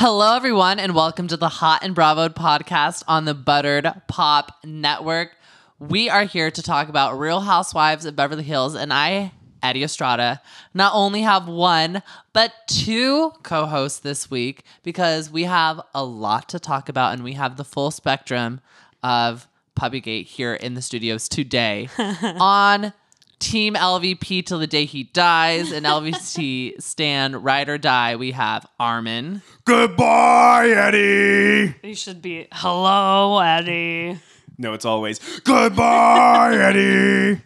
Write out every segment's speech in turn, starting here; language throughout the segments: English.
Hello, everyone, and welcome to the Hot and Bravo podcast on the Buttered Pop Network. We are here to talk about Real Housewives of Beverly Hills, and I, Eddie Estrada, not only have one, but two co hosts this week because we have a lot to talk about and we have the full spectrum of Puppygate here in the studios today on Team LVP till the day he dies, and LVC stand ride or die. We have Armin. Goodbye, Eddie. You should be hello, Eddie. No, it's always goodbye, Eddie.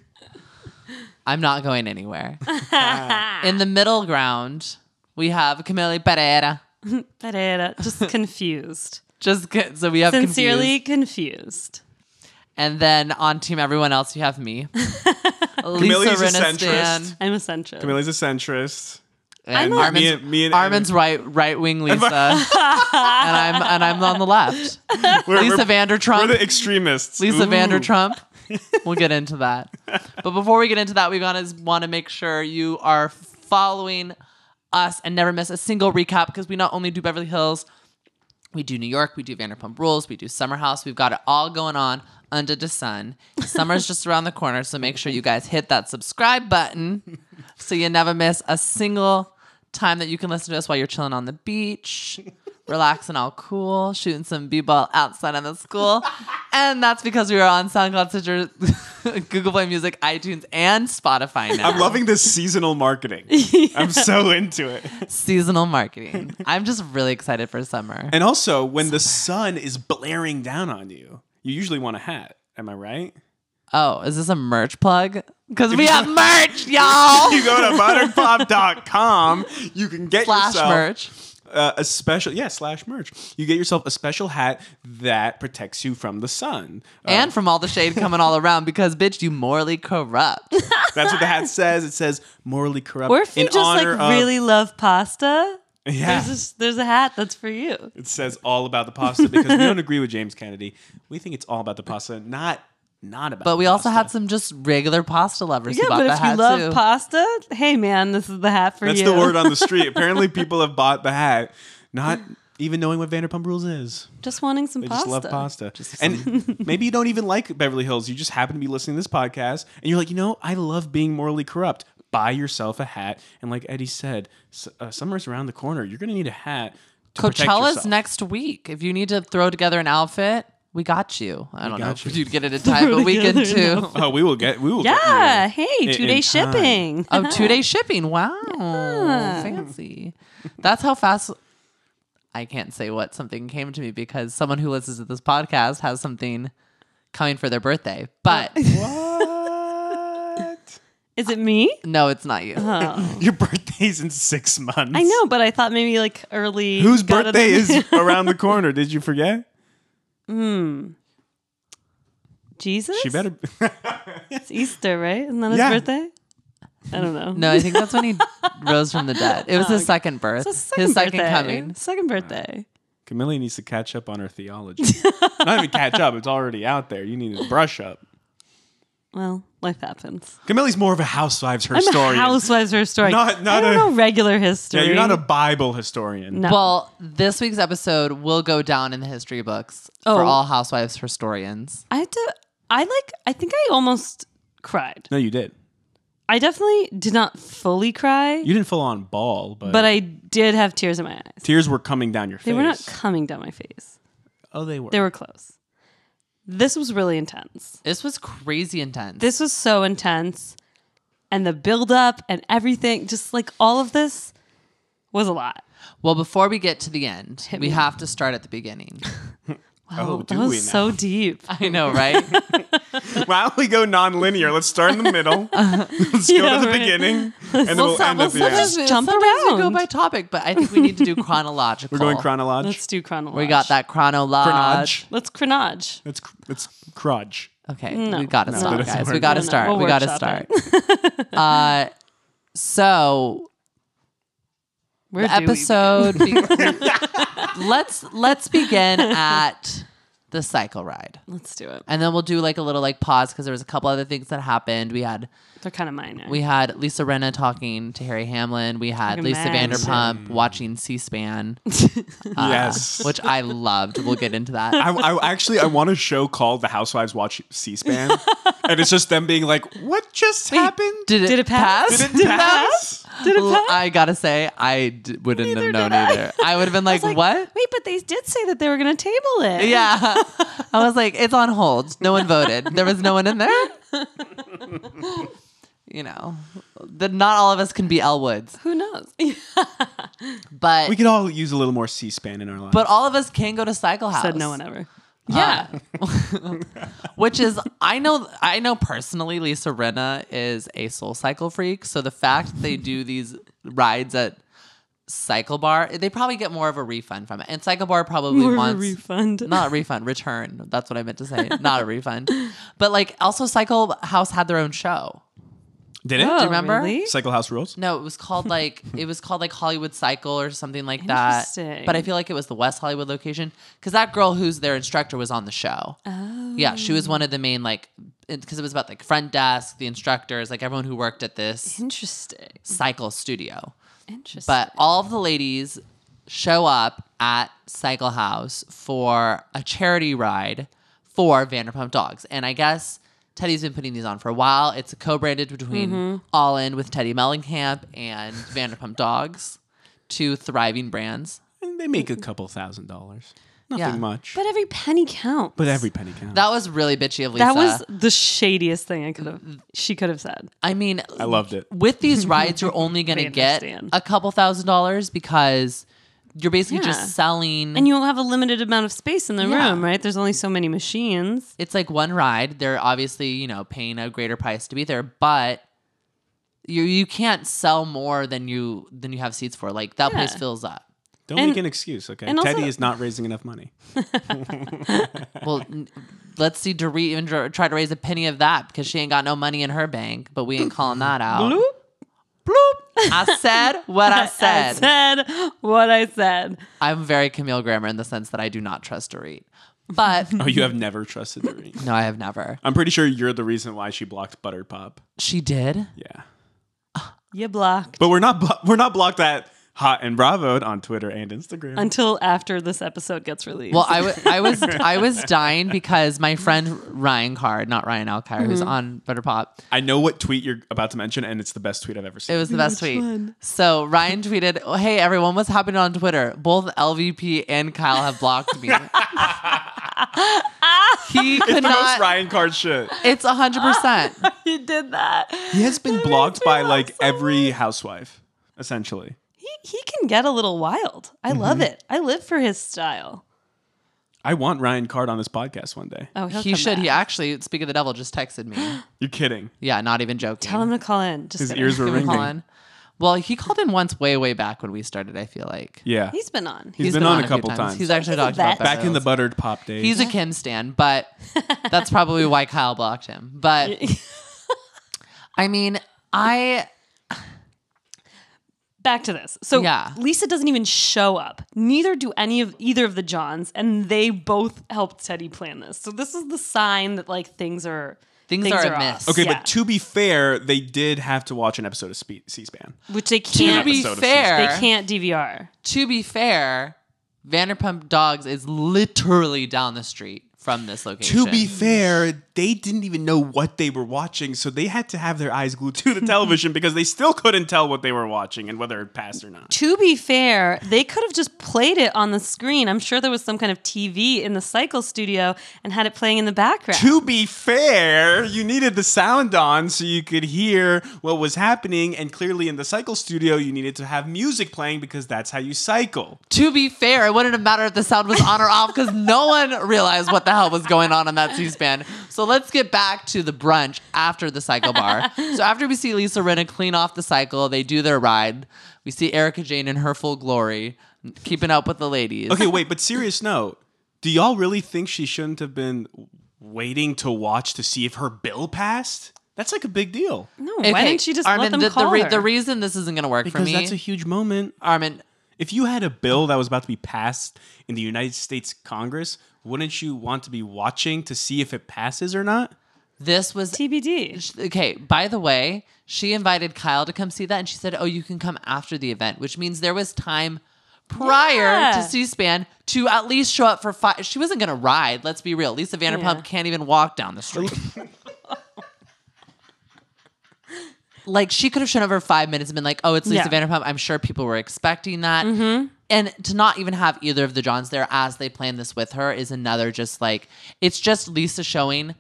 I'm not going anywhere. In the middle ground, we have Camille Pereira. Pereira, just confused. Just get, so we have Sincerely confused. confused. and then on team everyone else, you have me, Camille's Lisa a centrist. I'm a centrist. Camille's a centrist. and I'm a- Armin's, me and- me and Armin's right right wing Lisa, and I'm and I'm on the left. We're, Lisa we're, Vander we're the extremists. Lisa Ooh. Vander Trump. We'll get into that. But before we get into that, we want to want to make sure you are following us and never miss a single recap because we not only do Beverly Hills, we do New York, we do Vanderpump Rules, we do Summer House. We've got it all going on under the sun. Summer's just around the corner, so make sure you guys hit that subscribe button so you never miss a single time that you can listen to us while you're chilling on the beach, relaxing all cool, shooting some b-ball outside of the school. And that's because we are on SoundCloud, Stitcher, Google Play Music, iTunes, and Spotify now. I'm loving this seasonal marketing. I'm so into it. seasonal marketing. I'm just really excited for summer. And also, when the sun is blaring down on you, you usually want a hat. Am I right? Oh, is this a merch plug? Because we have merch, y'all. You go to butterpop.com, you can get Slash yourself merch. uh, a special, yeah, slash merch. You get yourself a special hat that protects you from the sun. Uh, and from all the shade coming all around because bitch, you morally corrupt. That's what the hat says. It says morally corrupt. Or if you just like really love pasta, yeah, there's a, there's a hat that's for you. it says all about the pasta because we don't agree with James Kennedy. We think it's all about the pasta, not not about. But we the also pasta. had some just regular pasta lovers Yeah, who bought but the if hat you love too. pasta, hey man, this is the hat for That's you. That's the word on the street. Apparently, people have bought the hat, not even knowing what Vanderpump Rules is. just wanting some They pasta. just love pasta. and maybe you don't even like Beverly Hills. You just happen to be listening to this podcast, and you're like, you know, I love being morally corrupt. Buy yourself a hat, and like Eddie said, s- uh, summer's around the corner. You're gonna need a hat. To protect Coachella's yourself. next week. If you need to throw together an outfit, we got you. I don't know got if you. you'd get it in time, but we can too. Oh, we will get. We will. Yeah, Get you hey, in- two in day time. shipping. Oh, two day shipping. Wow. Fancy. That's how fast I can't say what something came to me because someone who listens to this podcast has something coming for their birthday. But? Is it me? no, it's not you. Oh. Your birthday's in six months. I know, but I thought maybe like early. Whose got it- birthday is around the corner? Did you forget? Hmm. Jesus? She better. It's Easter, right? Isn't that his Yeah. birthday? I don't know. No, I think that's when he rose from the dead. It was his second birth. It's his second his second birthday. coming. Second birthday. Camille needs to catch up on her theology. Not even catch up; it's already out there. You need to brush up. Well, life happens. Camille's more of a housewives I'm historian. a housewives her story. Not- not I don't a- know regular history. yeah, you're not a Bible historian. No. Well, this week's episode will go down in the history books Oh. for all housewives historians. I had to. I like. I think I almost cried. No, you did. I definitely did not fully cry, You didn't full on ball, but, but I did have tears in my eyes. tears were coming down your face. They were not coming down my face. oh, they were. They were close. This was really intense. This was crazy intense. This was so intense. And the build up and everything, just like all of this was a lot. well, before we get to the end, we me. have to start at the beginning. Oh, that do was we now? so deep. I know, right? Why don't we go non-linear? Let's start in the middle. Let's go Yeah, to the right. beginning, and then Well, we'll some- end well, at the sometimes end. we- Jump sometimes we go by topic, but I think we need to do chronological. We're going chronological. Let's do chronology. We got that chronology. Let's chronage. It's cr- it's crudge. Okay, No. we got to No, start, guys. We got to No, no, start. we'll we got to start. uh, so Where the do begin? episode. be- let's let's begin at the cycle ride. Let's do it. And then we'll do like a little like pause because there was a couple other things that happened. We had They're kind of minor. we had Lisa Rinna talking to Harry Hamlin. We had Can Lisa imagine. Vanderpump watching C-SPAN, uh, yes. which I loved. We'll get into that. I, I actually I want a show called The Housewives Watch C-SPAN, and it's just them being like, "What just happened? Did it, Did it pass? pass? Did it pass?" Did it pass? I gotta say, I d- wouldn't Neither have known did I. either. I would have been like, I was "What?" Wait, but they did say that they were going to table it. Yeah, I was like, "It's on hold. No one voted. There was no one in there." you know, that not all of us can be Elle Woods, Who knows? but We could all use a little more C-SPAN in our lives. but all of us can go to Cycle House. Said no one ever. Yeah. Uh, which is I know I know personally Lisa Rinna is a soul cycle freak. So the fact they do these rides at Cycle Bar, they probably get more of a refund from it. And Cycle Bar probably More wants refund. not a refund, return. That's what I meant to say. Not a refund. But like also Cycle House had their own show. Did it? Oh, you remember? really? Cycle House Rules. No, it was called like it was called like Hollywood Cycle or something like that. But I feel like it was the West Hollywood location because that girl who's their instructor was on the show. Oh. Yeah, she was one of the main like because it was about like front desk, the instructors, like everyone who worked at this Interesting. cycle studio. Interesting. But all of the ladies show up at Cycle House for a charity ride for Vanderpump Dogs. And I guess Teddy's been putting these on for a while. It's a co-branded between Mm-hmm. All In with Teddy Mellencamp and Vanderpump Dogs, two thriving brands. And they make a couple thousand dollars. Nothing Yeah. much. But every penny counts. But every penny counts. That was really bitchy of Lisa. that was the shadiest thing I could have. She could have said. I mean, I loved it. with these rides, you're only going to get a couple thousand dollars because you're basically Yeah. just selling. And you won't have a limited amount of space in the Yeah. room, right? There's only so many machines. it's like one ride. They're obviously, you know, paying a greater price to be there, but you you can't sell more than you than you have seats for. Like that place fills up. Don't and- make an excuse, okay? and also- Teddy is not raising enough money. Well, let's see Dorit even try to raise a penny of that because she ain't got no money in her bank, but we ain't calling that out. Bloop. Bloop. I said what I said. I said. said what I said. I'm very Camille Grammer in the sense that I do not trust Dorit. But Oh, you have never trusted Doreen. no, I have never. I'm pretty sure you're the reason why she blocked Butter Pop. She did. Yeah. Ah. You blocked But we're not blo- we're not blocked at Hot and Bravoed on Twitter and Instagram. until after this episode gets released. Well, I, w- I was I was dying because my friend Ryan Card, not Ryan Alkire, who's mm-hmm. on Butterpop, I know what tweet you're about to mention, and it's the best tweet I've ever seen. it was the best Which tweet. one? So Ryan tweeted, oh, "Hey everyone, what's happening on Twitter? Both LVP and Kyle have blocked me." he it's could the most not. Ryan Card shit. It's hundred percent. He did that. He has been That blocked by like so every much. housewife, essentially. He he can get a little wild. I love mm-hmm. it. I live for his style. I want Ryan Card on this podcast one day. Oh, he'll He come should. back. He actually, speak of the devil, just texted me. You're kidding. Yeah, not even joking. Tell him to call in. Just His kidding. ears were Give him call ringing. in. Well, he called in once, way, way back when we started. I feel like Yeah. He's been on. He's been on a couple times. He's actually He's talked about vet. that. Back in the buttered pop days. He's a Kim stan, but that's probably why Kyle blocked him. But I mean, I Back to this. So Yeah. Lisa doesn't even show up. Neither do any of either of the Johns, and they both helped Teddy plan this. So this is the sign that like things are Things are off. amiss. okay, Yeah. but to be fair, they did have to watch an episode of Spe- C-SPAN. which they can't. To be episode fair, they can't DVR. to be fair, Vanderpump Dogs is literally down the street from this location. To be fair, they didn't even know what they were watching, so they had to have their eyes glued to the television because they still couldn't tell what they were watching and whether it passed or not. To be fair, they could have just played it on the screen. I'm sure there was some kind of TV in the cycle studio and had it playing in the background. To be fair, you needed the sound on so you could hear what was happening, and clearly in the cycle studio, you needed to have music playing because that's how you cycle. to be fair, it wouldn't have mattered if the sound was on or off because no one realized what the hell was going on on that C-SPAN. So let's get back to the brunch after the cycle bar. so after we see Lisa Rinna clean off the cycle, they do their ride. We see Erika Jayne in her full glory, keeping up with the ladies. Okay, wait, but serious note. Do y'all really think she shouldn't have been waiting to watch to see if her bill passed? That's like a big deal. no, Okay, why didn't she just Armin, let them the, call the, re- her? the reason this isn't going to work for Because me, that's a huge moment. Armin, If you had a bill that was about to be passed in the United States Congress, wouldn't you want to be watching to see if it passes or not? This was TBD. okay. By the way, she invited Kyle to come see that, and she said, "Oh, you can come after the event," which means there was time prior Yeah. to C-SPAN to at least show up for five. She wasn't gonna ride. Let's be real. Lisa Vanderpump Yeah. can't even walk down the street. like she could have shown up for five minutes and been like, "Oh, it's Lisa Yeah. Vanderpump." I'm sure people were expecting that. Mm-hmm. And to not even have either of the Johns there as they plan this with her is another just like it's just Lisa showing,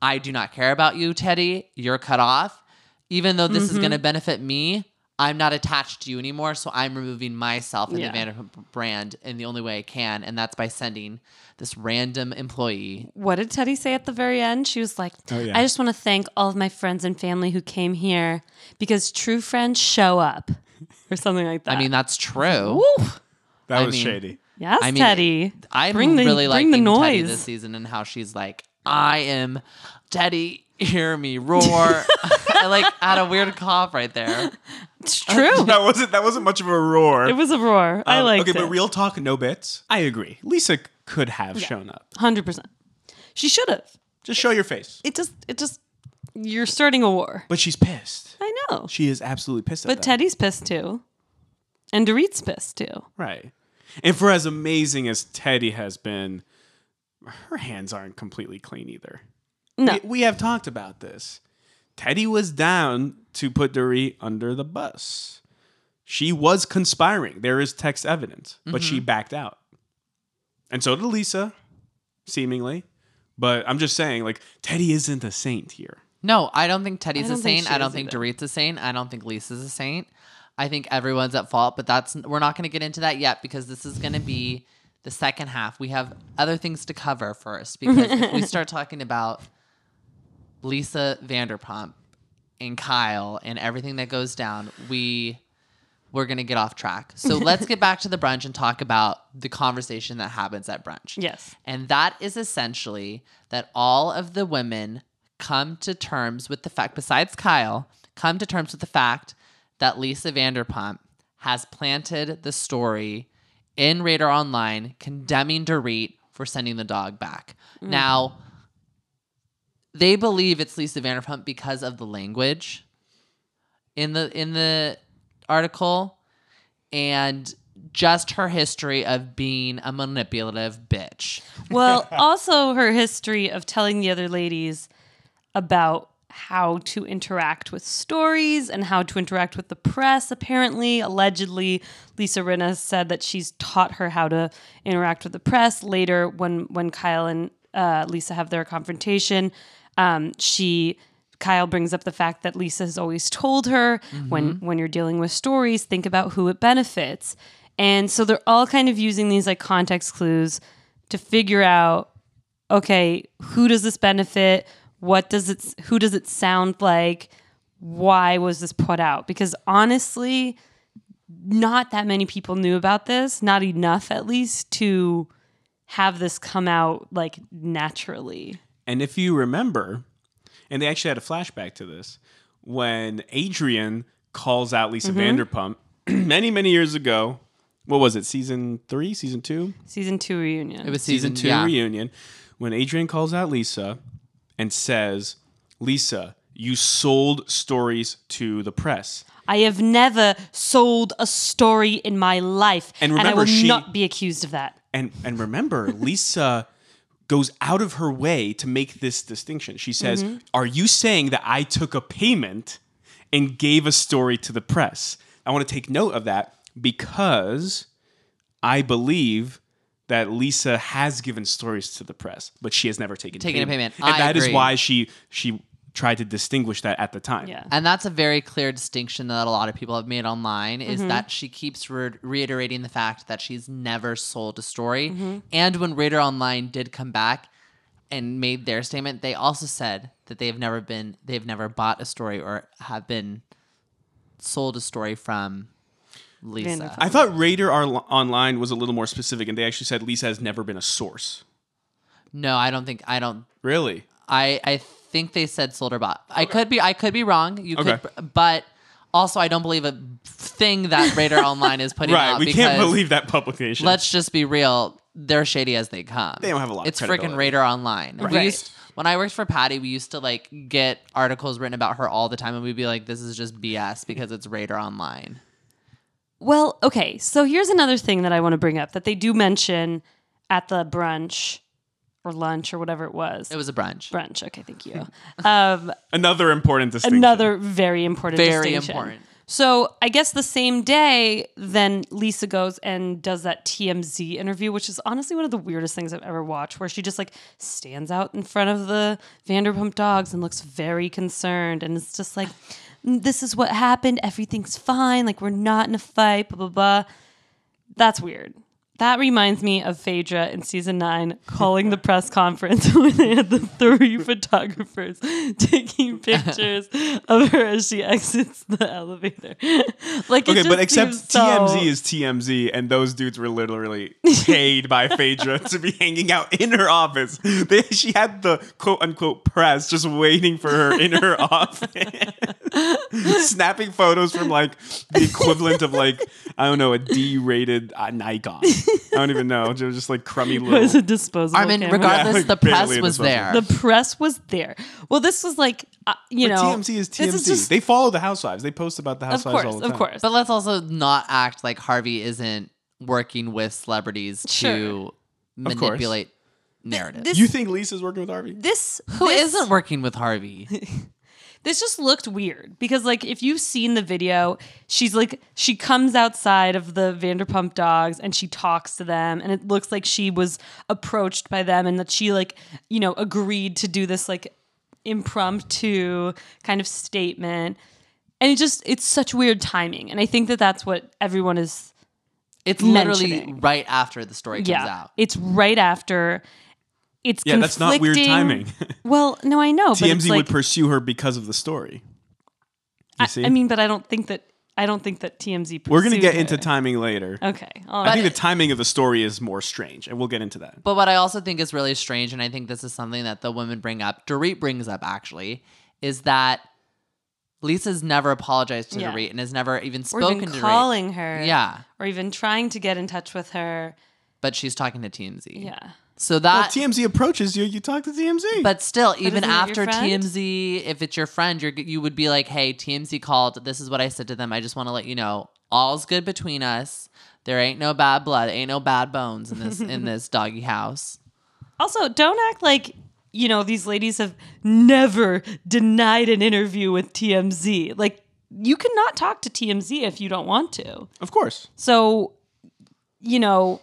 I do not care about you, Teddy. You're cut off. Even though this is going to mm-hmm. benefit me, I'm not attached to you anymore. So I'm removing myself and Yeah. the Vanderpump brand in the only way I can, and that's by sending this random employee. What did Teddy say at the very end? She was like, Oh, yeah. I just want to thank all of my friends and family who came here because true friends show up. Or something like that. I mean, that's true. Woo! That I was mean- shady. Yes, I mean, Teddy. I'm Bring the- really bring the liking Teddy noise. this season and how she's like, I am Teddy. Hear me roar. I like had a weird cough right there. It's uh, true. That wasn't that wasn't much of a roar. it was a roar. I like liked okay, it. but real talk, no bits. I agree. Lisa could have shown up. 100%. She should have. Just show your face. It just, it just, you're starting a war. But she's pissed. I know. She is absolutely pissed at But that. Teddy's pissed too. And Dorit's pissed too. Right. And for as amazing as Teddy has been, her hands aren't completely clean either. No. We, we have talked about this. Teddy was down to put Dorit under the bus. She was conspiring. There is text evidence, but she Mm-hmm. backed out. And so did Lisa, seemingly. But I'm just saying, like, Teddy isn't a saint here. No, I don't think Teddy's I a don't think saint. she I don't think either. Dorit's a saint. I don't think Lisa's a saint. I think everyone's at fault, but that's we're not going to get into that yet because this is going to be the second half. We have other things to cover first because if we start talking about Lisa Vanderpump and Kyle and everything that goes down, we we're going to get off track. So let's get back to the brunch and talk about the conversation that happens at brunch. Yes. And that is essentially that all of the women come to terms with the fact, besides Kyle, come to terms with the fact that Lisa Vanderpump has planted the story in Radar Online condemning Dorit for sending the dog back. Mm. Now, they believe it's Lisa Vanderpump because of the language in the in the article and just her history of being a manipulative bitch. Well, also her history of telling the other ladies about how to interact with stories and how to interact with the press. Apparently, allegedly, Lisa Rinna said that she's taught her how to interact with the press. Later, when when Kyle and uh, Lisa have their confrontation, um, she Kyle brings up the fact that Lisa has always told her when when you're dealing with stories, think about who it benefits. And so they're all kind of using these like context clues to figure out okay, who does this benefit? What does it who does it sound like? Why was this put out? Because honestly, not that many people knew about this, not enough at least to have this come out like naturally. And if you remember, and they actually had a flashback to this, when Adrienne calls out Lisa mm-hmm. Vanderpump many, many years ago. What was it? Season three, season two? Season 2 reunion. It was season, season, two yeah. reunion when Adrienne calls out Lisa and says, Lisa, you sold stories to the press. I have never sold a story in my life, And I remember, will she- not be accused of that. And and remember, Lisa goes out of her way to make this distinction. She says, Mm-hmm. Are you saying that I took a payment and gave a story to the press? I want to take note of that because I believe that Lisa has given stories to the press, but she has never taken Taken a payment. And I that is agree. why she she tried to distinguish that at the time. Yeah. And that's a very clear distinction that a lot of people have made online is Mm-hmm. that she keeps re- reiterating the fact that she's never sold a story. Mm-hmm. And when Radar Online did come back and made their statement, they also said that they've never been they've never bought a story or have been sold a story from Lisa. Vanderpump. I thought Radar Ar- Online was a little more specific, and they actually said Lisa has never been a source. No, I don't think I don't Really? I I think they said Solderbot. or. I could be I could be wrong. You Okay. could but Also, I don't believe a thing that Radar Online is putting out. right. out. We can't because believe that publication. Let's just be real. They're shady as they come. They don't have a lot of It's freaking credibility. Radar Online. We Right. used, when I worked for Patty, we used to like get articles written about her all the time, and we'd be like, "This is just BS because it's Radar Online." Well, okay. So here's another thing that I want to bring up that they do mention at the brunch or lunch or whatever it was. It was a brunch. brunch. Okay, thank you. Um, Another important distinction. another very important Very distinction. important. So I guess the same day, then Lisa goes and does that TMZ interview, which is honestly one of the weirdest things I've ever watched, where she just like stands out in front of the Vanderpump dogs and looks very concerned, and it's just like, "Mm, this is what happened. Everything's fine. Like we're not in a fight. Blah blah blah. That's weird. That reminds me of Phaedra in season nine calling the press conference when they had the three photographers taking pictures of her as she exits the elevator. like, Okay, but except so- TMZ is TMZ, and those dudes were literally paid by Phaedra to be hanging out in her office. They, she had the quote unquote press just waiting for her in her office, snapping photos from like the equivalent of like I don't know a D-rated uh, Nikon. I don't even know, just, just like crummy It was a little. disposable. I mean, camera. regardless, Yeah, like the press was there. the press was there. Well, this was like, uh, you But know, TMZ is this TMZ. just- they follow the housewives. They post about the of housewives course, all the of course. But let's also not act like Harvey isn't working with celebrities Sure. to manipulate narrative. this- You think Lisa's working with Harvey? this Who this, not working with Harvey? this just looked weird because like if you've seen the video she's like she comes outside of the vanderpump dogs and she talks to them and it looks like she was approached by them and that she like you know agreed to do this like impromptu kind of statement. And it just it's such weird timing. And i think that that's what everyone is It's literally right after the story comes yeah. out. it's right after it's Yeah, that's not weird timing. well no i know but it's TMZ like, would pursue her because of the story. You I, see? I mean but i don't think that i don't think that tmz We're gonna get her. into timing later. Okay. All I think the timing of the story is more strange, and we'll get into that. But what I also think is really strange, and I think this is something that the women bring up, Dorit brings up actually, is that Lisa's never apologized to Yeah. Dorit and has never even or spoken even to Dorit. calling her. Yeah, Or even trying to get in touch with her. but she's talking to TMZ. Yeah. So Well, that TMZ approaches you, you talk to TMZ. But still, even isn't it your after? TMZ, if it's your friend, you're you would be like, "Hey, TMZ called. This is what I said to them. I just want to let you know, all's good between us. There ain't no bad blood, ain't no bad bones in this in this doggy house." Also, don't act like, you know, these ladies have never denied an interview with TMZ. Like, you cannot talk to TMZ if you don't want to. of course, So, you know,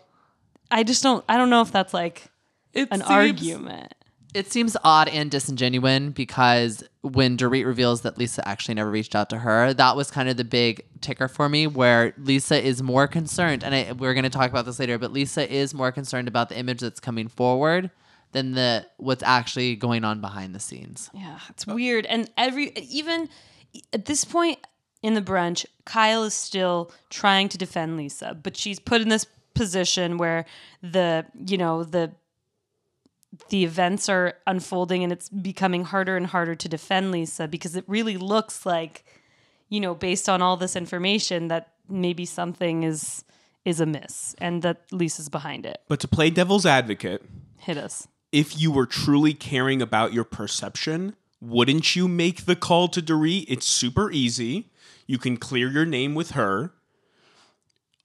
I just don't, I don't know if that's like It an seems- argument. It seems odd and disingenuous because when Dorit reveals that Lisa actually never reached out to her, that was kind of the big ticker for me. Where Lisa is more concerned, and I, we're going to talk about this later, but Lisa is more concerned about the image that's coming forward than the what's actually going on behind the scenes. Yeah, it's weird. And every even at this point in the brunch, Kyle is still trying to defend Lisa, but she's put in this position where the you know the the events are unfolding and it's becoming harder and harder to defend Lisa because it really looks like you know based on all this information that maybe something is is amiss and that Lisa's behind it. but to play devil's advocate, Hit us. if you were truly caring about your perception, wouldn't you make the call to Dorit? It's super easy. You can clear your name with her.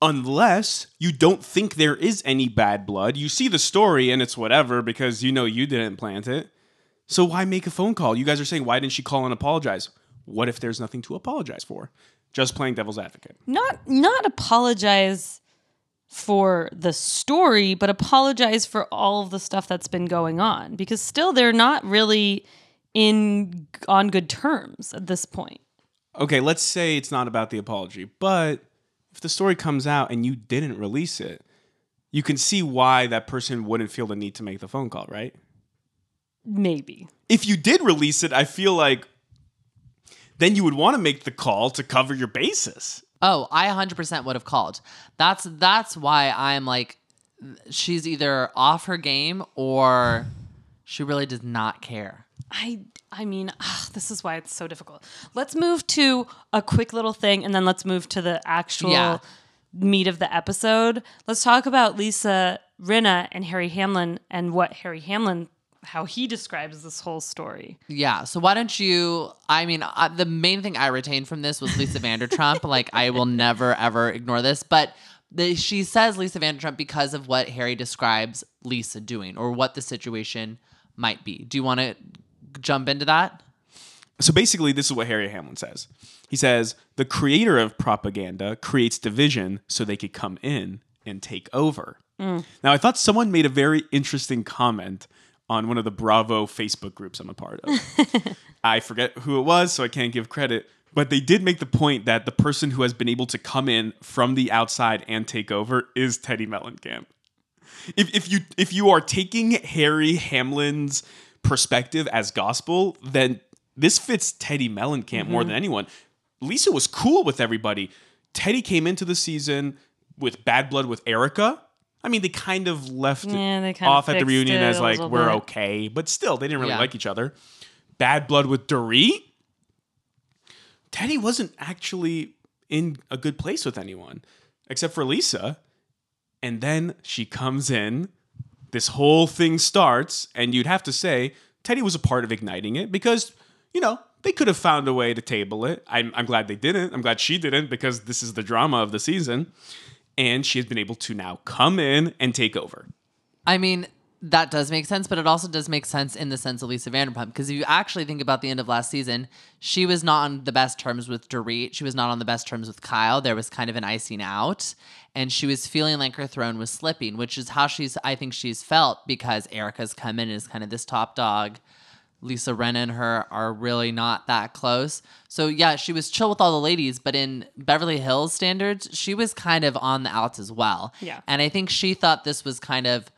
Unless you don't think there is any bad blood. You see the story and it's whatever because you know you didn't plant it. So why make a phone call? You guys are saying, why didn't she call and apologize? What if there's nothing to apologize for? Just playing devil's advocate. not not apologize for the story but apologize for all of the stuff that's been going on because still they're not really in on good terms at this point okay, let's say it's not about the apology, but if the story comes out and you didn't release it, you can see why that person wouldn't feel the need to make the phone call, right? maybe If you did release it, I feel like then you would want to make the call to cover your basis. Oh, I 100% would have called. That's that's why I'm like she's either off her game or she really does not care. i I mean, ugh, this is why it's so difficult. Let's move to a quick little thing and then let's move to the actual Yeah. meat of the episode. Let's talk about Lisa Rinna and Harry Hamlin and what Harry Hamlin, how he describes this whole story. Yeah. So why don't you? I mean, uh, the main thing I retained from this was Lisa Vandertrump. like, I will never ever ignore this, but. The, she says Lisa Vandertrump because of what Harry describes Lisa doing or what the situation might be. Do you want to jump into that? So basically, this is what Harry Hamlin says. He says the creator of propaganda creates division so they could come in and take over. Mm. Now, I thought someone made a very interesting comment on one of the Bravo Facebook groups I'm a part of. I forget who it was, so I can't give credit. But they did make the point that the person who has been able to come in from the outside and take over is Teddy Mellencamp. If, if you if you are taking Harry Hamlin's perspective as gospel, then this fits Teddy Mellencamp more than anyone. Lisa was cool with everybody. Teddy came into the season with bad blood with Erika. I mean, they kind of left Yeah, it of off at the reunion as like we're bit. okay, but still, they didn't really Yeah. like each other. Bad blood with Dorit. Teddy wasn't actually in a good place with anyone except for Lisa. And then she comes in, this whole thing starts, and you'd have to say Teddy was a part of igniting it because, you know, they could have found a way to table it. I'm, I'm glad they didn't. I'm glad she didn't because this is the drama of the season. And she has been able to now come in and take over. I mean, that does make sense, but it also does make sense in the sense of Lisa Vanderpump. Because if you actually think about the end of last season, she was not on the best terms with Dorit. She was not on the best terms with Kyle. There was kind of an icing out. And she was feeling like her throne was slipping, which is how she's, I think she's felt because Erika's come in as kind of this top dog. Lisa Ren and her are really not that close. So yeah, she was chill with all the ladies, but in Beverly Hills standards, she was kind of on the outs as well. Yeah. And I think she thought this was kind of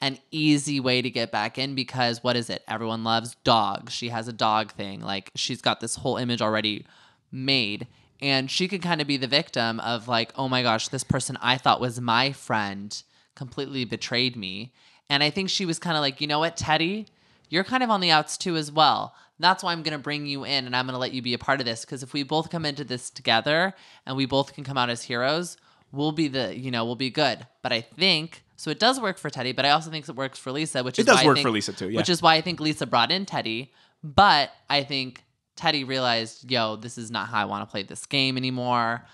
an easy way to get back in because what is it? Everyone loves dogs. She has a dog thing. Like she's got this whole image already made. And she could kind of be the victim of like, oh my gosh, this person I thought was my friend completely betrayed me. And I think she was kind of like, you know what, Teddy, you're kind of on the outs too as well. That's why I'm going to bring you in and I'm going to let you be a part of this because if we both come into this together and we both can come out as heroes, we'll be the, you know, we'll be good. But I think so it does work for Teddy, but I also think it works for Lisa, which It is does why I work think- for Lisa too, yeah. Which is why I think Lisa brought in Teddy, but I think Teddy realized, yo, this is not how I want to play this game anymore.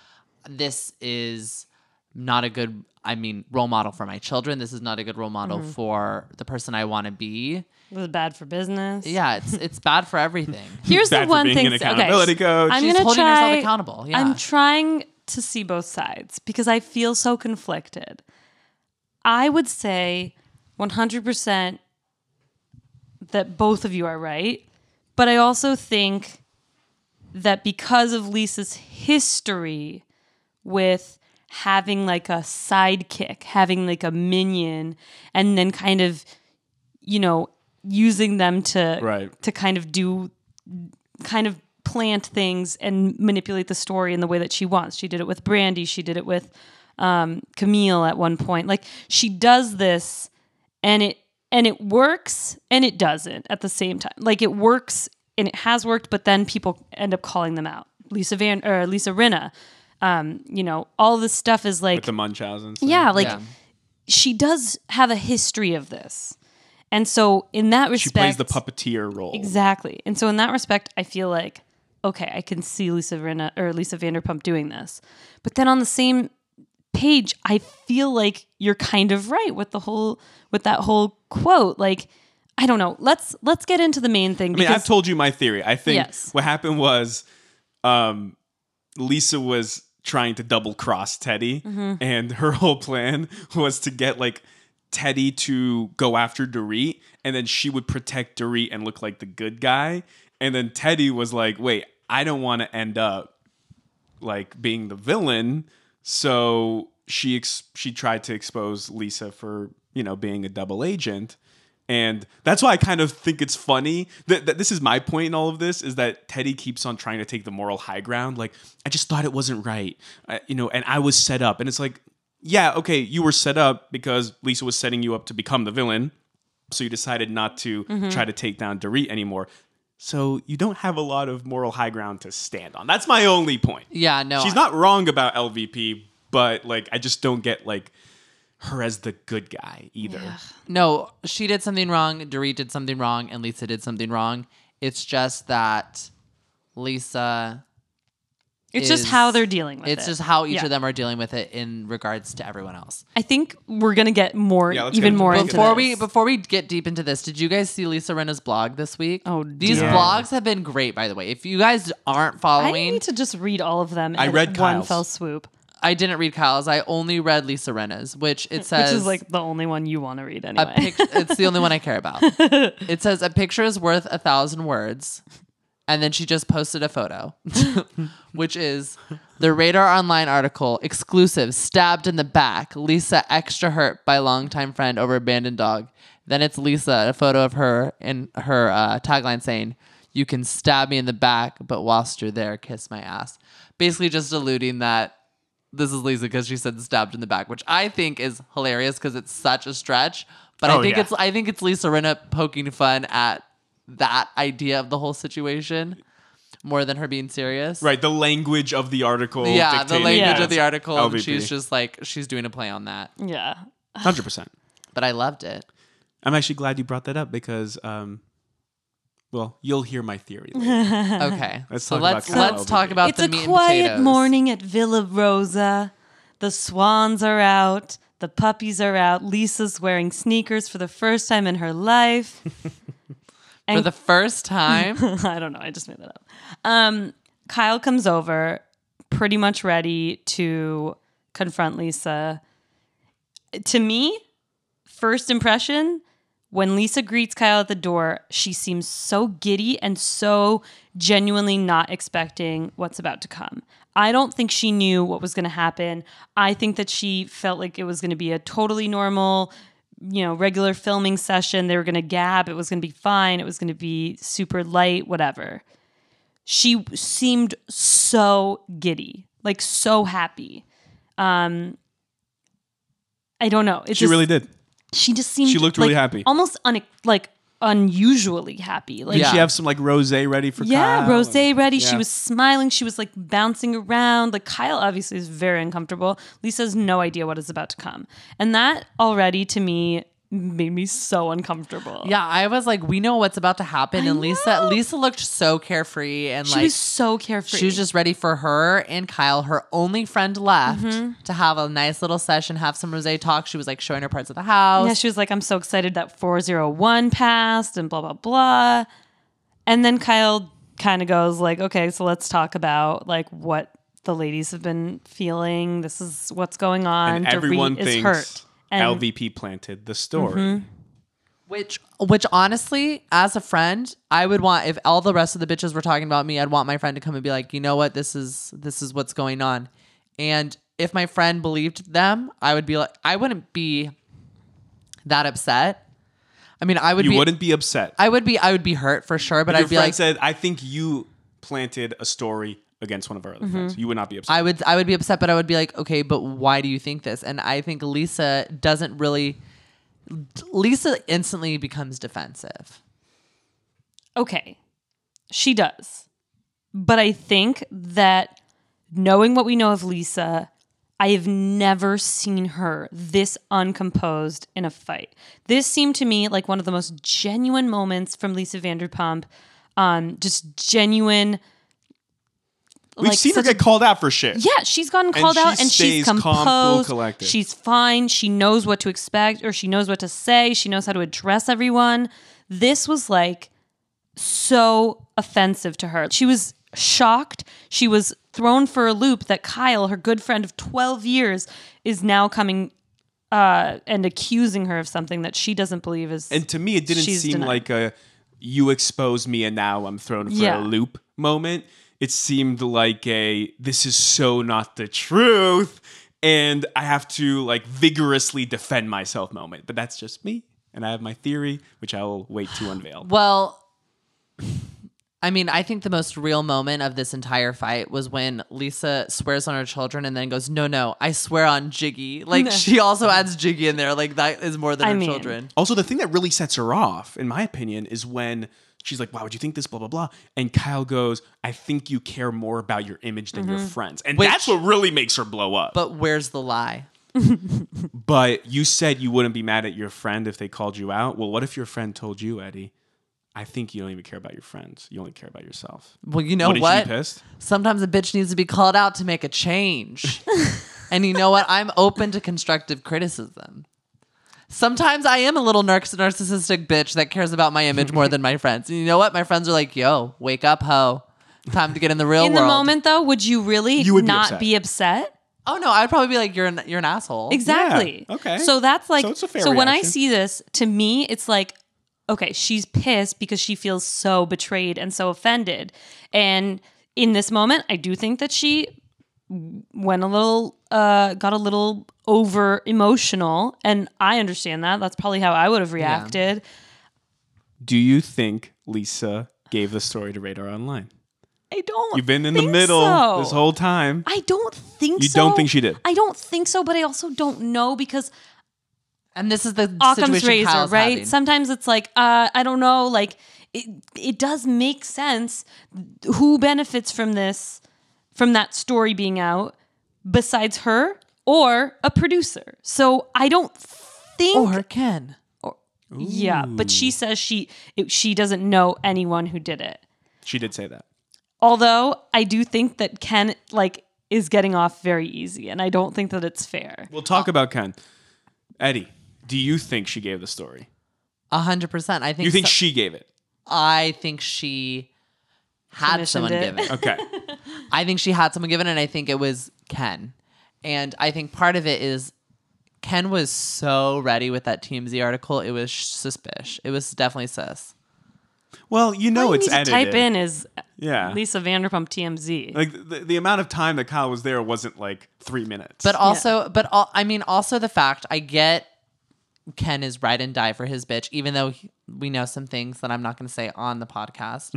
This is not a good I mean role model for my children. This is not a good role model Mm-hmm. for the person I want to be. It was bad for business. Yeah, it's it's bad for everything. Here's Bad the one being thing. an okay, accountability coach. I'm She's gonna holding try, herself accountable, yeah. I'm trying to see both sides because I feel so conflicted. I would say 100% that both of you are right, but I also think that because of Lisa's history with having like a sidekick, having like a minion, and then kind of, you know, using them to Right. to kind of do kind of plant things and manipulate the story in the way that she wants. She did it with Brandi. She did it with um, Camille at one point. Like she does this, and it and it works and it doesn't at the same time. Like it works and it has worked, but then people end up calling them out. Lisa Van or Lisa Rinna. Um, you know, all this stuff is like with the Munchausen. yeah, like Yeah. she does have a history of this. And so in that respect, She plays the puppeteer role. Exactly. And so in that respect, I feel like, okay, I can see Lisa Rinna or Lisa Vanderpump doing this. But then on the same page, I feel like you're kind of right with the whole with that whole quote. Like, I don't know. Let's let's get into the main thing I mean, I've told you my theory. I think Yes. what happened was um, Lisa was trying to double cross Teddy, Mm-hmm. and her whole plan was to get like Teddy to go after Dorit, and then she would protect Dorit and look like the good guy. And then Teddy was like, "Wait, I don't want to end up like being the villain." So she ex- she tried to expose Lisa for you know being a double agent. And that's why I kind of think it's funny that, that this is my point in all of this is that Teddy keeps on trying to take the moral high ground. Like, I just thought it wasn't right, I, you know, and I was set up. And it's like, yeah, okay, you were set up because Lisa was setting you up to become the villain. So you decided not to mm-hmm. try to take down Dorit anymore. So you don't have a lot of moral high ground to stand on. That's my only point. Yeah, no. She's I- not wrong about LVP, but like I just don't get like her as the good guy either. No, she did something wrong. Dorit did something wrong, and Lisa did something wrong. It's just that Lisa. It's just how they're dealing with it. It's just how each Yeah. of them are dealing with it in regards to everyone else. I think we're gonna get more, Yeah, even get into more into Before this. we before we get deep into this, did you guys see Lisa Rinna's blog this week? Oh, these dear. blogs have been great, by the way. If you guys aren't following, I following, need to just read all of them. I in read one Kyle's. fell swoop, I didn't read Kyle's. I only read Lisa Rinna's, which it says which is like the only one you want to read a anyway. pic- it's the only one I care about. it says a picture is worth a thousand words, and then she just posted a photo, which is the Radar Online article exclusive stabbed in the back. Lisa extra hurt by longtime friend over abandoned dog. Then it's Lisa, a photo of her and her uh, tagline saying, "You can stab me in the back, but whilst you're there, kiss my ass." Basically, just alluding that this is Lisa because she said stabbed in the back, which I think is hilarious because it's such a stretch. But I Oh, think yeah. it's I think it's Lisa Rinna poking fun at that idea of the whole situation more than her being serious. Right, the language of the article. Yeah, the language Yeah. of the article. LVP. she's just like she's doing a play on that. yeah, Hundred percent. But I loved it. I'm actually glad you brought that up because, um, well, you'll hear my theory. Later. Okay. Let's so talk about let's Kyle let's LVP. talk about it's the a meat quiet and potatoes. morning at Villa Rosa. The swans are out. The puppies are out. Lisa's wearing sneakers for the first time in her life. For the first time. I don't know. I just made that up. Um, Kyle comes over, pretty much ready to confront Lisa. To me, first impression, when Lisa greets Kyle at the door, she seems so giddy and so genuinely not expecting what's about to come. I don't think she knew what was going to happen. I think that she felt like it was going to be a totally normal, you know, regular filming session. They were going to gab. It was going to be fine. It was going to be super light, whatever. She seemed so giddy, like so happy. Um, I don't know. It she just, really did. she just seemed She looked really like, happy. almost un- like unusually happy like Did Yeah. she have some like rosé ready for yeah Kyle? rose And- ready she yeah. was smiling she was like bouncing around like kyle obviously is very uncomfortable lisa has no idea what is about to come and that already to me made me so uncomfortable Yeah, I was like, we know what's about to happen, I and Lisa know. Lisa looked so carefree and she like was so carefree She was just ready for her and Kyle, her only friend left, Mm-hmm. to have a nice little session, have some rosé talk. She was like showing her parts of the house. yeah she was like i'm so excited that 401 passed and blah blah blah and then kyle kind of goes like okay so let's talk about like what the ladies have been feeling this is what's going on And Dorit everyone is thinks hurt and LVP planted the story. Mm-hmm. which, which honestly, as a friend, I would want if all the rest of the bitches were talking about me, I'd want my friend to come and be like, you know what, this is this is what's going on, and if my friend believed them, I would be like, I wouldn't be that upset. I mean, I would You be, wouldn't be upset. I would be, I would be hurt for sure, but If I'd be friend like, said, "I think you planted a story against one of our other friends," you would not be upset. I would I would be upset, but I would be like, okay, but why do you think this? And I think Lisa doesn't really. Lisa instantly becomes defensive. okay she does but i think that knowing what we know of lisa i have never seen her this uncomposed in a fight this seemed to me like one of the most genuine moments from lisa vanderpump um just genuine We've like, seen her such a get called out for shit. Yeah, she's gotten called she out and she's stays calm, cool, composed. collected. She's fine. She knows what to expect or she knows what to say. She knows how to address everyone. This was like so offensive to her. She was shocked. She was thrown for a loop that Kyle, her good friend of 12 years, is now coming uh, and accusing her of something that she doesn't believe is. And to me, it didn't seem denied. like a "you expose me and now I'm thrown for Yeah. a loop" moment. It seemed like a "this is so not the truth," and I have to like vigorously defend myself moment. But that's just me, and I have my theory, which I will wait to unveil. Well, I mean, I think the most real moment of this entire fight was when Lisa swears on her children and then goes, "No, no, I swear on Giggy." Like she also adds Giggy in there. Like that is more than I her mean- children. Also, the thing that really sets her off, in my opinion, is when she's like, "Why would you think this?" Blah blah blah. And Kyle goes, "I think you care more about your image than your mm-hmm. friends," and Which- that's what really makes her blow up. But where's the lie? But you said you wouldn't be mad at your friend if they called you out. Well, what if your friend told you, Eddie? I think you don't even care about your friends. You only care about yourself. Well, you know Wouldn't what? you pissed? Sometimes a bitch needs to be called out to make a change. and you know what? I'm open to constructive criticism. Sometimes I am a little narciss- narcissistic bitch that cares about my image more than my friends. And you know what? My friends are like, yo, wake up, ho. Time to get in the real In world. the moment, though, would you really You would be not upset. be upset? Oh, no, I'd probably be like, you're an, you're an asshole. Exactly. Yeah, okay. So that's like So it's a fair so when I reaction. see this, to me, it's like, okay, she's pissed because she feels so betrayed and so offended. And in this moment, I do think that she went a little uh got a little over emotional and I understand that. That's probably how I would have reacted. Do you think Lisa gave the story to Radar Online? I don't You've been in the middle so. this whole time. I don't think You so. don't think she did? I don't think so, but I also don't know because And this is the Occam's situation razor, Kyle's right? having. Sometimes it's like, uh, I don't know, like it it does make sense who benefits from this from that story being out besides her or a producer. So I don't think or Ken. Or, yeah, but she says she it, she doesn't know anyone who did it. She did say that. Although I do think that Ken like is getting off very easy and I don't think that it's fair. We'll talk uh, about Ken. Eddie, do you think she gave the story? A hundred percent. I think You think so- she gave it? I think she had someone it. give it. Okay. I think she had someone given, and I think it was Ken. And I think part of it is Ken was so ready with that TMZ article. It was suspicious. It was definitely sus. well, you know All you it's need to edited. type in is uh, Yeah. Lisa Vanderpump TMZ. Like the, the amount of time that Kyle was there wasn't like three minutes. But also, but al- I mean, also the fact I get Ken is ride and die for his bitch, even though he, we know some things that I'm not going to say on the podcast.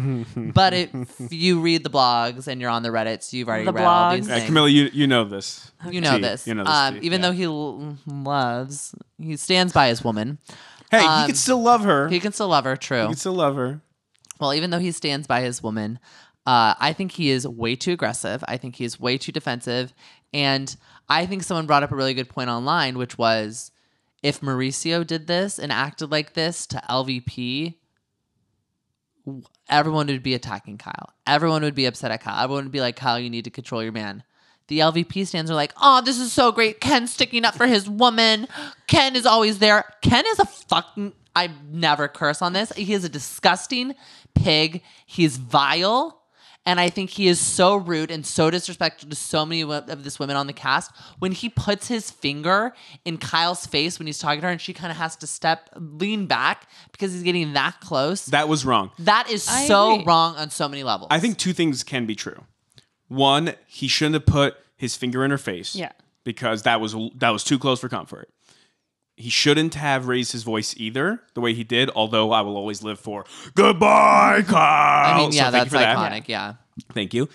but if you read the blogs and you're on the Reddits, you've already The read all these blogs. yeah, things. Camilla, you you know this. you know Tea. this. You know this. um, even Yeah. though he l- loves, he stands by his woman. hey, he can still love her. He He can still love her. True. He can still love her. well, even though he stands by his woman, uh, I think he is way too aggressive. I think he is way too defensive. And I think someone brought up a really good point online, which was if Mauricio did this and acted like this to LVP, everyone would be attacking Kyle. Everyone would be upset at Kyle. Everyone would be like, Kyle, you need to control your man. The LVP stands are like, oh, this is so great. Ken sticking up for his woman. Ken is always there. Ken is a fucking. I never curse on this. He is a disgusting pig. He's vile. And I think he is so rude and so disrespectful to so many of this women on the cast. When he puts his finger in Kyle's face when he's talking to her and she kind of has to step, lean back because he's getting that close. That was wrong. That is I so agree. wrong on so many levels. I think two things can be true. One, he shouldn't have put his finger in her face. Yeah. Because that was that was too close for comfort. He shouldn't have raised his voice either, the way he did. Although I will always live for goodbye, Kyle. I mean, yeah, thank you that's for that. iconic. Yeah. Thank you.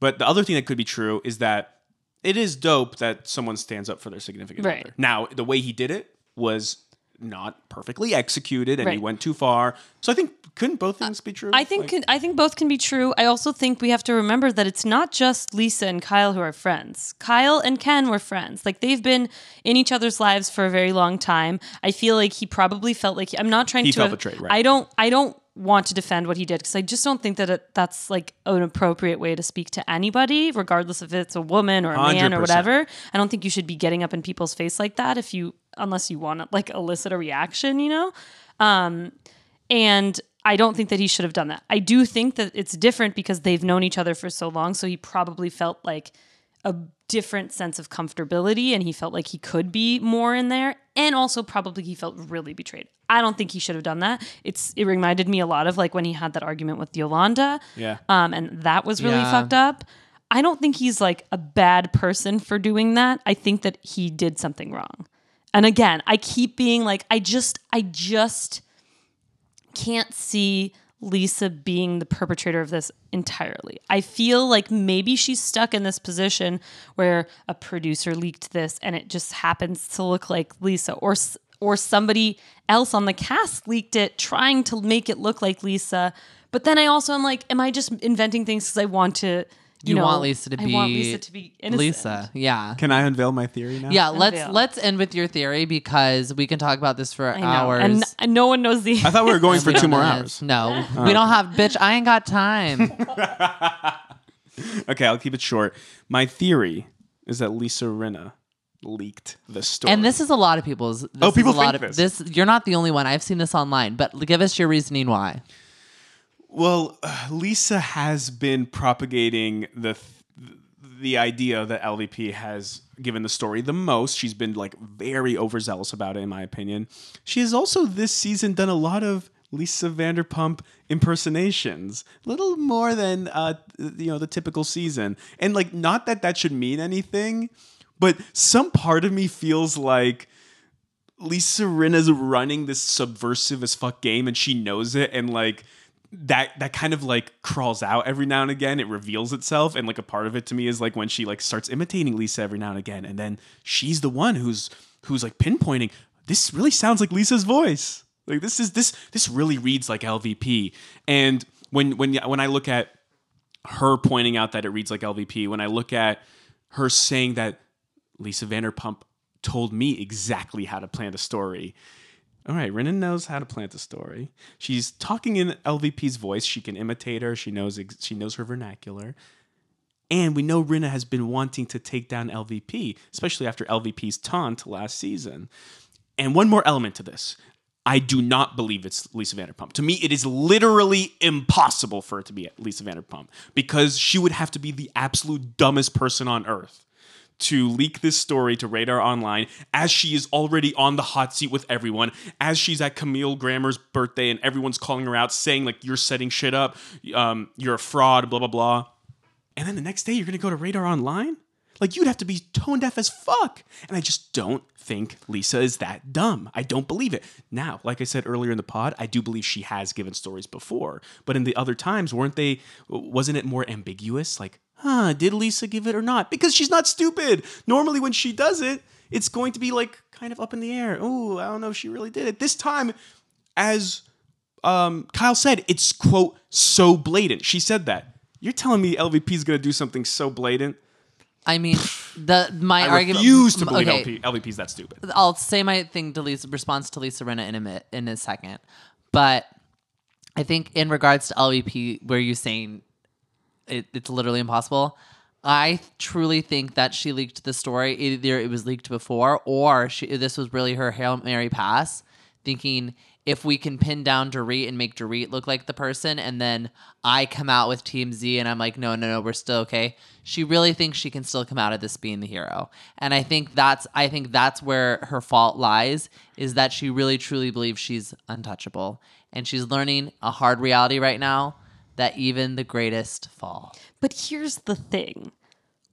But the other thing that could be true is that it is dope that someone stands up for their significant Right. other. Now, the way he did it was not perfectly executed and he went too far. So I think couldn't both things be true? I think Like- can, I think both can be true. I also think we have to remember that it's not just Lisa and Kyle who are friends. Kyle and Ken were friends. Like they've been in each other's lives for a very long time. I feel like he probably felt like I'm not trying He to. felt betrayed, right. I don't. I don't want to defend what he did because I just don't think that it, that's like an appropriate way to speak to anybody, regardless if it's a woman or a man or 100%. whatever. I don't think you should be getting up in people's face like that if you unless you want to like elicit a reaction. You know. Um, and I don't think that he should have done that. I do think that it's different because they've known each other for so long. So he probably felt like a different sense of comfortability and he felt like he could be more in there. And also probably he felt really betrayed. I don't think he should have done that. It's it reminded me a lot of like when he had that argument with Yolanda. Yeah. Um, and that was really Yeah. fucked up. I don't think he's like a bad person for doing that. I think that he did something wrong. And again, I keep being like, I just, I just can't see Lisa being the perpetrator of this entirely. I feel like maybe she's stuck in this position where a producer leaked this and it just happens to look like Lisa or or somebody else on the cast leaked it, trying to make it look like Lisa. But then I also am like, am I just inventing things because I want to? You, You know, want Lisa to be I want be Lisa to be innocent. Lisa. Yeah. Can I unveil my theory now? Yeah, let's Unveil. let's end with your theory because we can talk about this for I know. hours. and n- no one knows the. I thought we were going for we two don't more know hours. this. No, we don't have. Bitch, I ain't got time. Okay, I'll keep it short. My theory is that Lisa Rinna leaked the story. and this is a lot of people's. This Oh, is people a lot think of this. You're not the only one. I've seen this online, but give us your reasoning why. Well, Lisa has been propagating the the idea that LVP has given the story the most. She's been like very overzealous about it, in my opinion. She has also this season done a lot of Lisa Vanderpump impersonations, a little more than uh, you know the typical season. And like, not that that should mean anything, but some part of me feels like. Lisa Rinna's running this subversive as fuck game and she knows it and like that that kind of like crawls out every now and again it reveals itself and like a part of it to me is like when she like starts imitating Lisa every now and again and then she's the one who's who's like pinpointing this really sounds like Lisa's voice like this is this this really reads like LVP and when when when I look at her pointing out that it reads like LVP when I look at her saying that Lisa Vanderpump told me exactly how to plant a story. All right, Rinna knows how to plant a story. She's talking in LVP's voice. She can imitate her. She knows she knows her vernacular. And we know Rinna has been wanting to take down LVP, especially after LVP's taunt last season. And one more element to this. I do not believe it's Lisa Vanderpump. To me, it is literally impossible for it to be Lisa Vanderpump because she would have to be the absolute dumbest person on earth to leak this story to Radar Online as she is already on the hot seat with everyone, as she's at Camille Grammer's birthday and everyone's calling her out saying, like, you're setting shit up, um, you're a fraud, blah, blah, blah. And then the next day you're gonna go to Radar Online? Like, you'd have to be tone deaf as fuck. And I just don't think Lisa is that dumb. I don't believe it. Now, like I said earlier in the pod, I do believe she has given stories before. But in the other times, weren't they, wasn't it more ambiguous? Like, huh, did Lisa give it or not? Because she's not stupid. Normally, when she does it, it's going to be like kind of up in the air. Oh, I don't know if she really did it. This time, as um, Kyle said, it's quote so blatant. She said that. You're telling me LVP is going to do something so blatant? I mean, the my I argument. refuse to believe okay, LP, LVP's that stupid. I'll say my thing to Lisa response to Lisa Rinna in a minute, in a second, but I think in regards to LVP, where you saying it, it's literally impossible. I truly think that she leaked the story. Either it was leaked before, or she, this was really her hail mary pass, thinking if we can pin down Dorit and make Dorit look like the person, and then I come out with TMZ and I'm like, no, no, no, we're still okay. She really thinks she can still come out of this being the hero, and I think that's I think that's where her fault lies is that she really truly believes she's untouchable, and she's learning a hard reality right now that even the greatest fall. But here's the thing.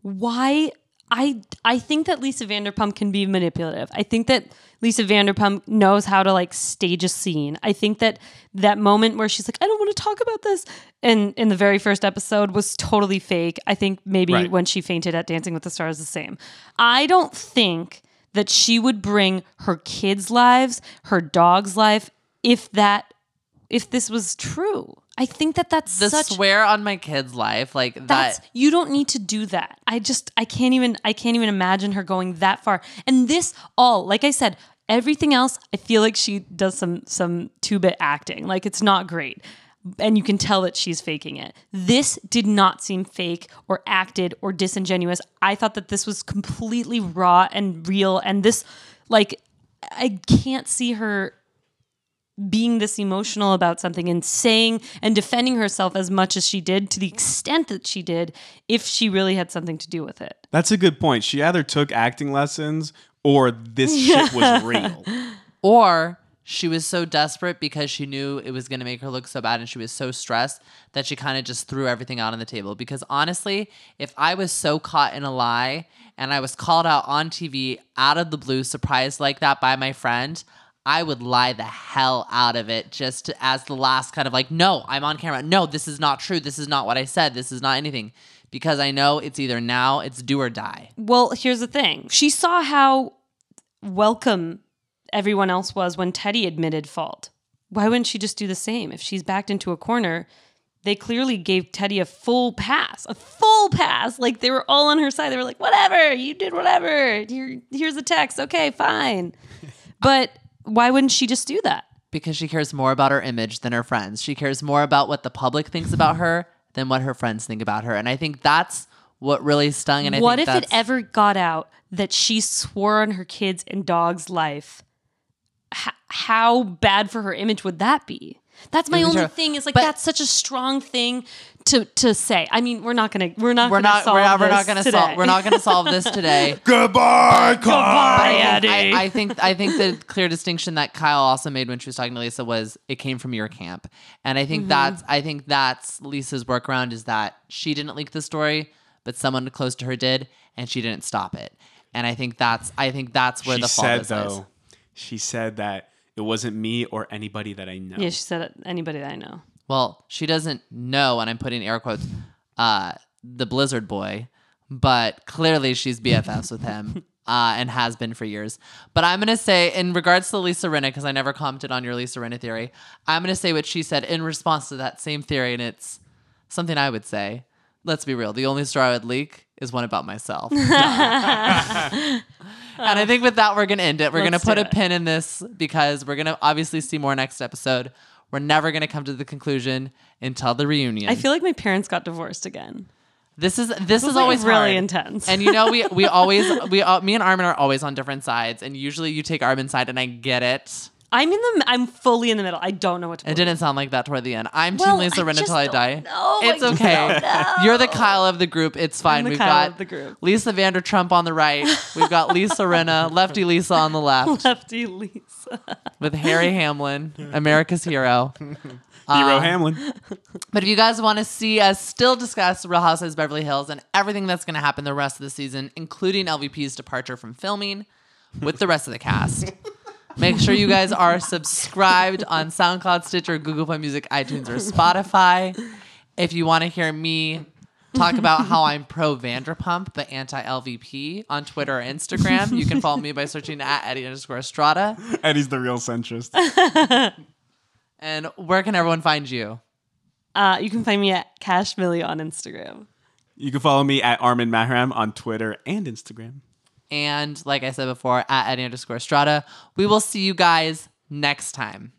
Why I I think that Lisa Vanderpump can be manipulative. I think that Lisa Vanderpump knows how to like stage a scene. I think that that moment where she's like, I don't want to talk about this, and in the very first episode was totally fake. I think maybe Right. when she fainted at Dancing with the Stars, the same. I don't think that she would bring her kids' lives, her dog's life, if that if this was true. I think that that's The such swear on my kid's life, like that's that. you don't need to do that. I just I can't even I can't even imagine her going that far. And this all, like I said, everything else, I feel like she does some some two bit acting. Like it's not great. And you can tell that she's faking it. This did not seem fake or acted or disingenuous. I thought that this was completely raw and real. And this, like, I can't see her being this emotional about something and saying and defending herself as much as she did to the extent that she did if she really had something to do with it. That's a good point. She either took acting lessons or this shit was real. Or she was so desperate because she knew it was going to make her look so bad and she was so stressed that she kind of just threw everything out on the table. Because honestly, if I was so caught in a lie and I was called out on TV out of the blue, surprised like that by my friend, I would lie the hell out of it just to, as the last kind of like, no, I'm on camera. No, this is not true. This is not what I said. This is not anything. Because I know it's either now, it's do or die. Well, here's the thing. She saw how welcome everyone else was when Teddy admitted fault. Why wouldn't she just do the same? If she's backed into a corner, they clearly gave Teddy a full pass, a full pass. Like they were all on her side. They were like, whatever, you did whatever. Here, here's a text. Okay, fine. But why wouldn't she just do that? because she cares more about her image than her friends. She cares more about what the public thinks about her than what her friends think about her. And I think that's what really stung. And I what if it ever got out that she swore on her kids and dog's life? H- how bad for her image would that be? That's my It would be only thing. Is like but- that's such a strong thing to to say. I mean, we're not gonna we're not we're gonna not solve we're not, we're not gonna today. solve we're not gonna solve this today. Goodbye, Kyle. Goodbye, I, Eddie. I, I think I think the clear distinction that Kyle also made when she was talking to Lisa was it came from your camp, and I Mm-hmm. think that's I think that's Lisa's workaround is that she didn't leak the story, but someone close to her did, and she didn't stop it. And I think that's I think that's where She the fault said is. though, she said that it wasn't me or anybody that I know. yeah, she said it, anybody that I know. Well, she doesn't know, and I'm putting air quotes, uh, the Blizzard boy, but clearly she's BFFs with him. Uh, and has been for years. But I'm going to say, in regards to Lisa Rinna, because I never commented on your Lisa Rinna theory, I'm going to say what she said in response to that same theory. And it's something I would say. Let's be real. The only story I would leak is one about myself. and I think with that, we're going to end it. We're going to put a it. pin in this because we're going to obviously see more next episode. We're never going to come to the conclusion until the reunion. I feel like my parents got divorced again. this is this It's is always really hard. intense. And you know, we we always we all, me and Armin are always on different sides, and usually you take Armin's side, and I get it. I'm in the I'm fully in the middle. I don't know what to. It believe. didn't sound like that toward the end. I'm Well, Team Lisa I Rinna till I die. know. It's I okay. You're the Kyle of the group. It's fine. the We've Kyle got of the group. Lisa Vandertrump on the right. We've got Lisa Rinna, Lefty Lisa on the left, Lefty Lisa. with Harry Hamlin, America's hero. Hero Uh, Hamlin. But if you guys want to see us still discuss Real Housewives Beverly Hills and everything that's going to happen the rest of the season, including LVP's departure from filming with the rest of the cast, make sure you guys are subscribed on SoundCloud, Stitcher, Google Play Music, iTunes, or Spotify. If you want to hear me talk about how I'm pro Vanderpump but anti LVP on Twitter or Instagram, you can follow me by searching at Eddie underscore Estrada. Eddie's the real centrist. And where can everyone find you? Uh, you can find me at Cash Millie on Instagram. You can follow me at Armin Mahram on Twitter and Instagram. And like I said before, at Eddie underscore Estrada. We will see you guys next time.